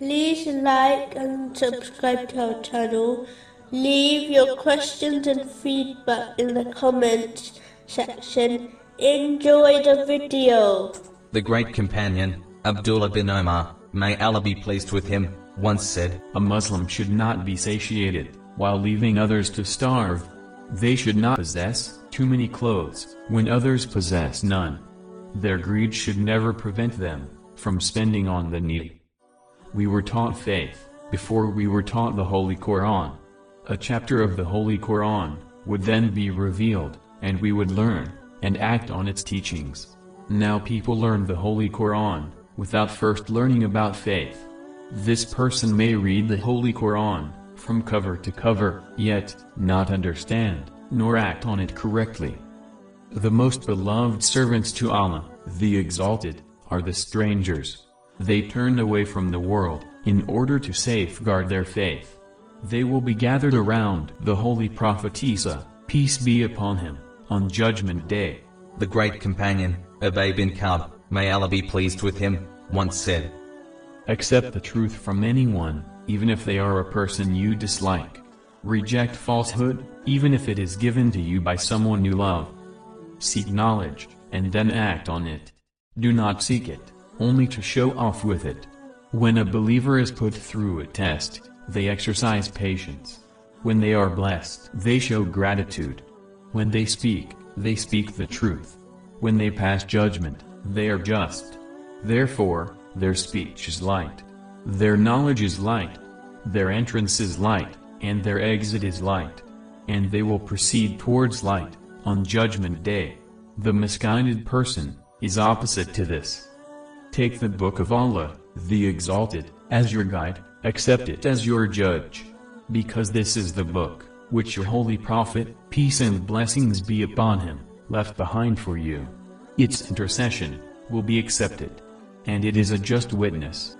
like and subscribe to our channel. Leave your questions and feedback in the comments section. Enjoy the video. The great companion, Abdullah bin Omar, may Allah be pleased with him, once said, A Muslim should not be satiated, while leaving others to starve. They should not possess too many clothes, when others possess none. Their greed should never prevent them from spending on the needy. We were taught faith, before we were taught the Holy Quran. A chapter of the Holy Quran would then be revealed, and we would learn and act on its teachings. Now people learn the Holy Quran without first learning about faith. This person may read the Holy Quran from cover to cover, yet not understand nor act on it correctly. The most beloved servants to Allah, the Exalted, are the strangers. They turn away from the world, in order to safeguard their faith. They will be gathered around the Holy Prophet Isa, peace be upon him, on Judgment Day. The great companion, Ubay bin Ka'b, may Allah be pleased with him, once said, Accept the truth from anyone, even if they are a person you dislike. Reject falsehood, even if it is given to you by someone you love. Seek knowledge, and then act on it. Do not seek it, only to show off with it. When a believer is put through a test, they exercise patience. When they are blessed, they show gratitude. When they speak, they speak the truth. When they pass judgment, they are just. Therefore, their speech is light. Their knowledge is light. Their entrance is light, and their exit is light. And they will proceed towards light, on Judgment Day. The misguided person, is opposite to this. Take the Book of Allah, the Exalted, as your guide, accept it as your judge. Because this is the book, which your Holy Prophet, peace and blessings be upon him, left behind for you. Its intercession, will be accepted. And it is a just witness.